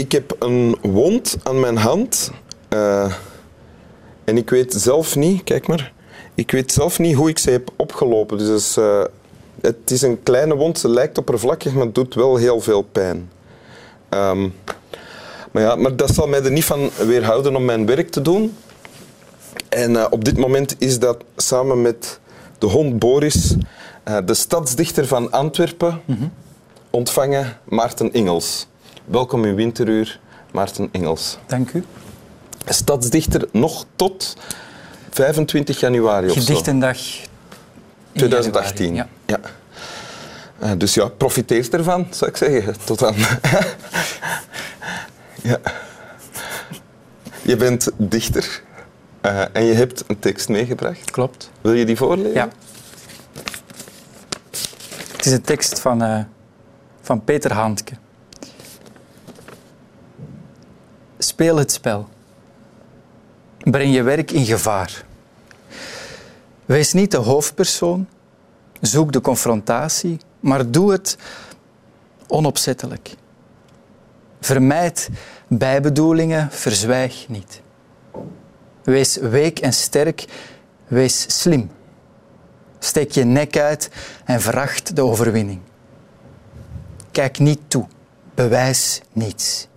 Ik heb een wond aan mijn hand. Uh, en ik weet zelf niet, kijk maar, ik weet zelf niet hoe ik ze heb opgelopen. Dus uh, het is een kleine wond, ze lijkt oppervlakkig, maar het doet wel heel veel pijn. Um, maar, ja, maar dat zal mij er niet van weerhouden om mijn werk te doen. En uh, op dit moment is dat samen met de hond Boris, de stadsdichter van Antwerpen, mm -hmm. ontvangen Maarten Ingels. Welkom in Winteruur, Maarten Engels. Dank u. Stadsdichter nog tot 25 januari of Gedichtendag 2018. ja. ja. Uh, dus ja, profiteer ervan, zou ik zeggen. Tot dan. ja. Je bent dichter uh, en je hebt een tekst meegebracht. Klopt. Wil je die voorlezen? Ja. Het is een tekst van, uh, van Peter Handke. Speel het spel. Breng je werk in gevaar. Wees niet de hoofdpersoon. Zoek de confrontatie, maar doe het onopzettelijk. Vermijd bijbedoelingen, verzwijg niet. Wees week en sterk, wees slim. Steek je nek uit en veracht de overwinning. Kijk niet toe, bewijs niets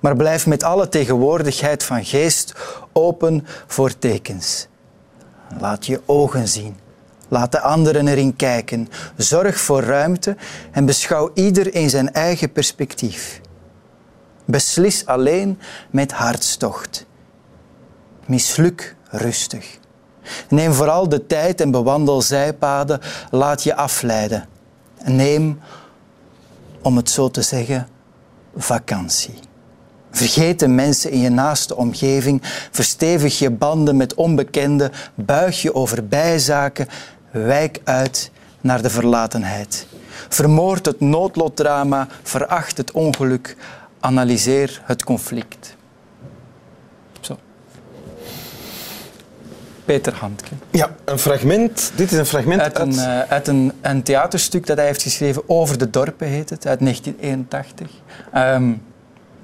maar blijf met alle tegenwoordigheid van geest open voor tekens. Laat je ogen zien. Laat de anderen erin kijken. Zorg voor ruimte en beschouw ieder in zijn eigen perspectief. Beslis alleen met hartstocht. Misluk rustig. Neem vooral de tijd en bewandel zijpaden. Laat je afleiden. Neem, om het zo te zeggen, vakantie. Vergeet de mensen in je naaste omgeving, verstevig je banden met onbekenden, buig je over bijzaken, wijk uit naar de verlatenheid. Vermoord het noodlotdrama, veracht het ongeluk, analyseer het conflict. Zo. Peter Handke. Ja, een fragment. Dit is een fragment uit, een, uh, uit een, een, theaterstuk dat hij heeft geschreven over de dorpen, heet het, uit 1981. Um,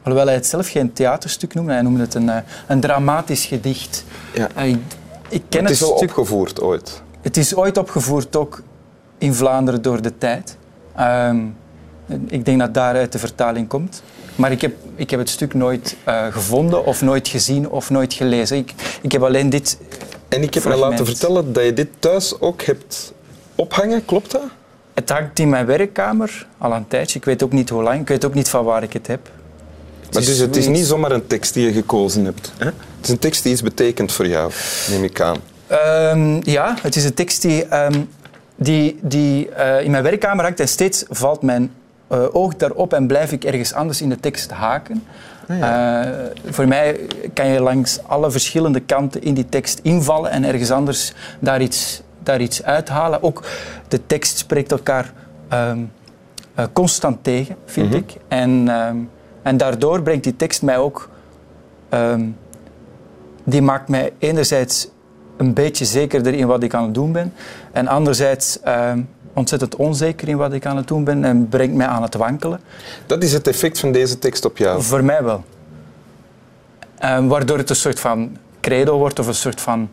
Alhoewel hij het zelf geen theaterstuk noemde, hij noemde het een, eh, een dramatisch gedicht. Ja. Eh, ik, ik ken het is het al stuk, opgevoerd ooit. Het is ooit opgevoerd ook in Vlaanderen door de tijd. Um, ik denk dat daaruit de vertaling komt. Maar ik heb, ik heb het stuk nooit uh, gevonden of nooit gezien of nooit gelezen. Ik, ik heb alleen dit En ik heb fragment. me laten vertellen dat je dit thuis ook hebt ophangen, klopt dat? Het hangt in mijn werkkamer al een tijdje. Ik weet ook niet hoe lang. Ik weet ook niet van waar ik het heb. Maar dus het is niet zomaar een tekst die je gekozen hebt. Hè? Het is een tekst die iets betekent voor jou, neem ik aan. Um, ja, het is een tekst die, um, die, die uh, in mijn werkkamer hangt en steeds valt mijn uh, oog daarop en blijf ik ergens anders in de tekst haken. Ah, ja. uh, voor mij kan je langs alle verschillende kanten in die tekst invallen en ergens anders daar iets, daar iets uithalen. Ook de tekst spreekt elkaar um, constant tegen, vind Mhm. ik. En, en daardoor brengt die tekst mij ook... Um, die maakt mij enerzijds een beetje zekerder in wat ik aan het doen ben. En anderzijds um, ontzettend onzeker in wat ik aan het doen ben. En brengt mij aan het wankelen. Dat is het effect van deze tekst op jou? Voor mij wel. Um, waardoor het een soort van credo wordt of een soort van...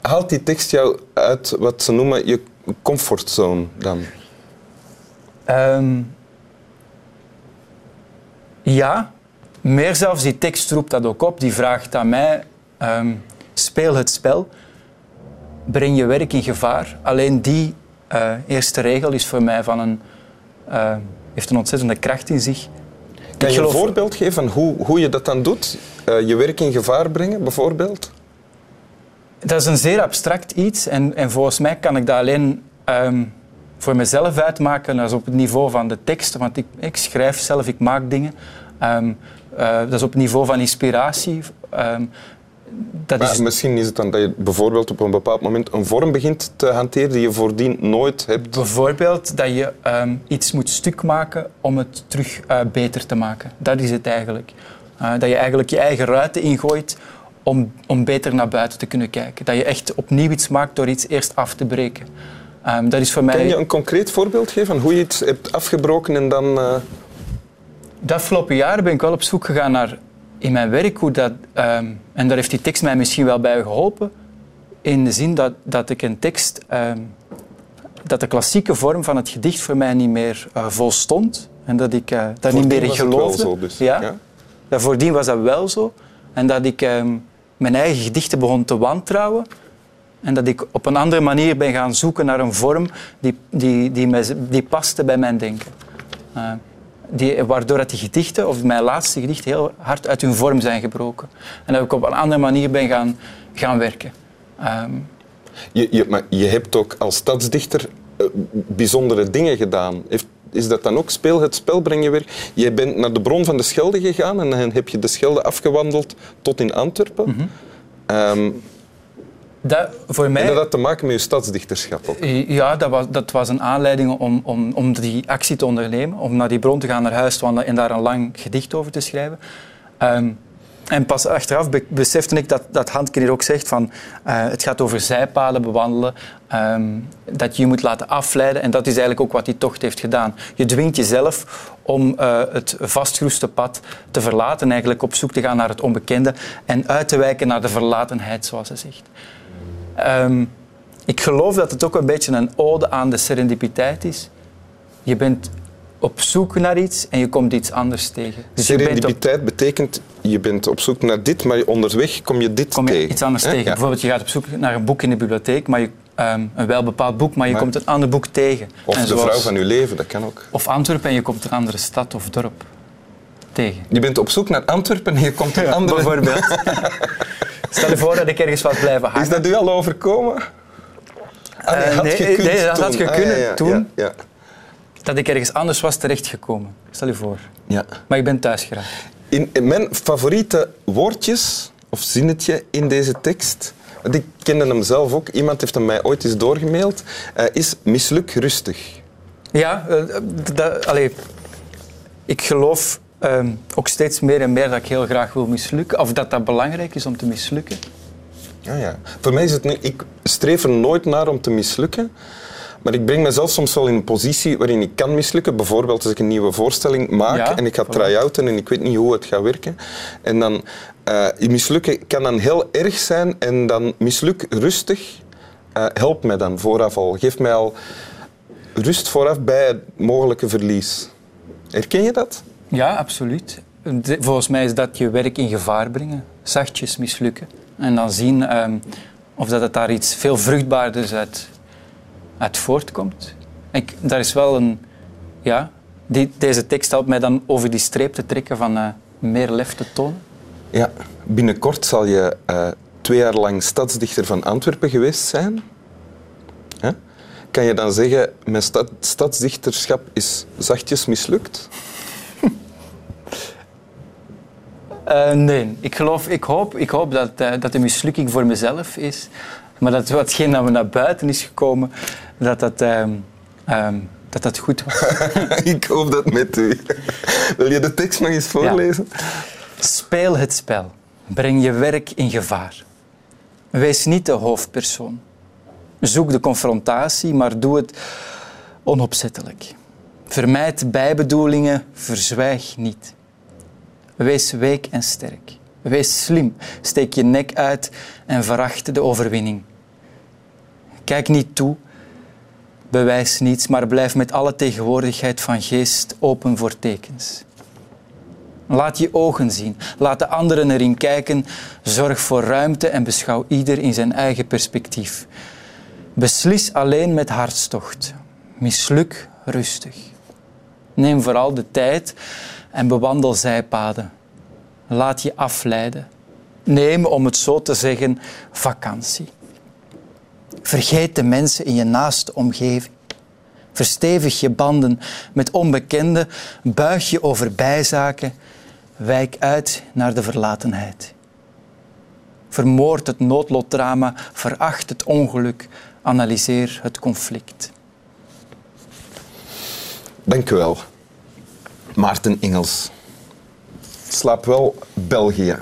Haalt die tekst jou uit wat ze noemen je comfortzone dan? Um, ja, meer zelfs, die tekst roept dat ook op. Die vraagt aan mij, um, speel het spel, breng je werk in gevaar. Alleen die uh, eerste regel is voor mij van een, uh, heeft een ontzettende kracht in zich. Kan je een voorbeeld geven van hoe, hoe je dat dan doet? Uh, je werk in gevaar brengen, bijvoorbeeld? Dat is een zeer abstract iets en, en volgens mij kan ik dat alleen um, voor mezelf uitmaken. Dat is op het niveau van de tekst, want ik, ik schrijf zelf, ik maak dingen. Um, uh, dat is op het niveau van inspiratie. Um, dat maar is... misschien is het dan dat je bijvoorbeeld op een bepaald moment een vorm begint te hanteren die je voordien nooit hebt. Bijvoorbeeld dat je um, iets moet stuk maken om het terug uh, beter te maken. Dat is het eigenlijk. Uh, dat je eigenlijk je eigen ruiten ingooit om, om beter naar buiten te kunnen kijken. Dat je echt opnieuw iets maakt door iets eerst af te breken. Um, dat is voor mij... Kan je een concreet voorbeeld geven van hoe je iets hebt afgebroken en dan... Uh... De afgelopen jaren ben ik wel op zoek gegaan naar in mijn werk hoe dat. ehm, en daar heeft die tekst mij misschien wel bij geholpen. In de zin dat, dat ik een tekst. ehm, dat de klassieke vorm van het gedicht voor mij niet meer eh, volstond. En dat ik daar niet meer in was het wel geloofde. zo, dus. ja. Ja. Voordien was dat wel zo. En dat ik mijn eigen gedichten begon te wantrouwen. En dat ik op een andere manier ben gaan zoeken naar een vorm die, die, die, mij- die paste bij mijn denken. Eh, die, waardoor dat die gedichten, of mijn laatste gedichten, heel hard uit hun vorm zijn gebroken. En dat ik op een andere manier ben gaan, gaan werken. Ehm, Je, je, maar je hebt ook als stadsdichter eh, bijzondere dingen gedaan. Heeft, is dat dan ook speel het spel, breng je weer? Je bent naar de bron van de Schelde gegaan en dan heb je de Schelde afgewandeld tot in Antwerpen. Mhm. Ehm, dat, voor en mij... dat had te maken met je stadsdichterschap ook. Ja, dat was, dat was een aanleiding om, om, om die actie te ondernemen. Om naar die bron te gaan, naar huis te wandelen en daar een lang gedicht over te schrijven. Ehm, en pas achteraf be- besefte ik dat, dat Handken hier ook zegt van eh, het gaat over zijpaden bewandelen, ehm, dat je je moet laten afleiden. En dat is eigenlijk ook wat die tocht heeft gedaan. Je dwingt jezelf om eh, het vastgeroeste pad te verlaten, eigenlijk op zoek te gaan naar het onbekende en uit te wijken naar de verlatenheid, zoals ze zegt. Ehm, ik geloof dat het ook een beetje een ode aan de serendipiteit is. Je bent op zoek naar iets en je komt iets anders tegen. Dus je bent op, Serendipiteit betekent, je bent op zoek naar dit, maar onderweg kom je dit kom je tegen. iets anders tegen. Ja. Bijvoorbeeld, je gaat op zoek naar een boek in de bibliotheek, maar je, ehm, een welbepaald boek, maar je Maar- komt een ander boek tegen. Of En de zoals- vrouw van je leven, dat kan ook. Of Antwerpen en je komt een andere stad of dorp tegen. Je bent op zoek naar Antwerpen en je komt een andere... Bijvoorbeeld. Stel je voor dat ik ergens was blijven hangen. Is dat u al overkomen? Ah, Eh, had nee, gekund nee, dat had gekund Ah, ja, ja, toen. Ja, Dat ik ergens anders was terechtgekomen. Stel je voor. ja. Maar ik ben thuis geraakt. In, in mijn favoriete woordjes of zinnetje in deze tekst, want ik kende hem zelf ook, iemand heeft hem mij ooit eens doorgemaild, eh, is misluk rustig. Ja, eh, allee, ik geloof ehm, ook steeds meer en meer dat ik heel graag wil mislukken. Of dat dat belangrijk is om te mislukken. Ja, ja. Voor mij is het nu, ik streef er nooit naar om te mislukken. Maar ik breng mezelf soms wel in een positie waarin ik kan mislukken. Bijvoorbeeld als ik een nieuwe voorstelling maak Ja, en ik ga try-outen en ik weet niet hoe het gaat werken. En dan eh mislukken kan dan heel erg zijn en dan misluk rustig. eh helpt mij dan vooraf al. Geeft mij al rust vooraf bij het mogelijke verlies. Herken je dat? Ja, absoluut. Volgens mij is dat je werk in gevaar brengen. Zachtjes mislukken. En dan zien ehm, of dat het daar iets veel vruchtbaarders uit, voortkomt. Ik, daar is wel een... Ja, die, deze tekst helpt mij dan over die streep te trekken van eh, meer lef te tonen. Ja. Binnenkort zal je eh, twee jaar lang stadsdichter van Antwerpen geweest zijn. Kan je dan zeggen, mijn stad, stadsdichterschap is zachtjes mislukt? Eh, nee, ik, geloof, ik, hoop, ik hoop dat, eh, dat de mislukking voor mezelf is. Maar dat watgene dat we naar buiten is gekomen, dat dat, ehm, ehm, dat, dat goed was. ik hoop dat met u. Wil je de tekst nog eens voorlezen? Speel het spel. Breng je werk in gevaar. Wees niet de hoofdpersoon. Zoek de confrontatie, maar doe het onopzettelijk. Vermijd bijbedoelingen, verzwijg niet. Wees week en sterk. Wees slim, steek je nek uit en veracht de overwinning. Kijk niet toe, bewijs niets, maar blijf met alle tegenwoordigheid van geest open voor tekens. Laat je ogen zien, laat de anderen erin kijken, zorg voor ruimte en beschouw ieder in zijn eigen perspectief. Beslis alleen met hartstocht, misluk rustig. Neem vooral de tijd en bewandel zijpaden. Laat je afleiden. Neem, om het zo te zeggen, vakantie. Vergeet de mensen in je naaste omgeving. Verstevig je banden met onbekenden, buig je over bijzaken, wijk uit naar de verlatenheid. Vermoord het noodlotdrama, veracht het ongeluk, analyseer het conflict. Dank u wel. Maarten Engels. Slaap wel, België.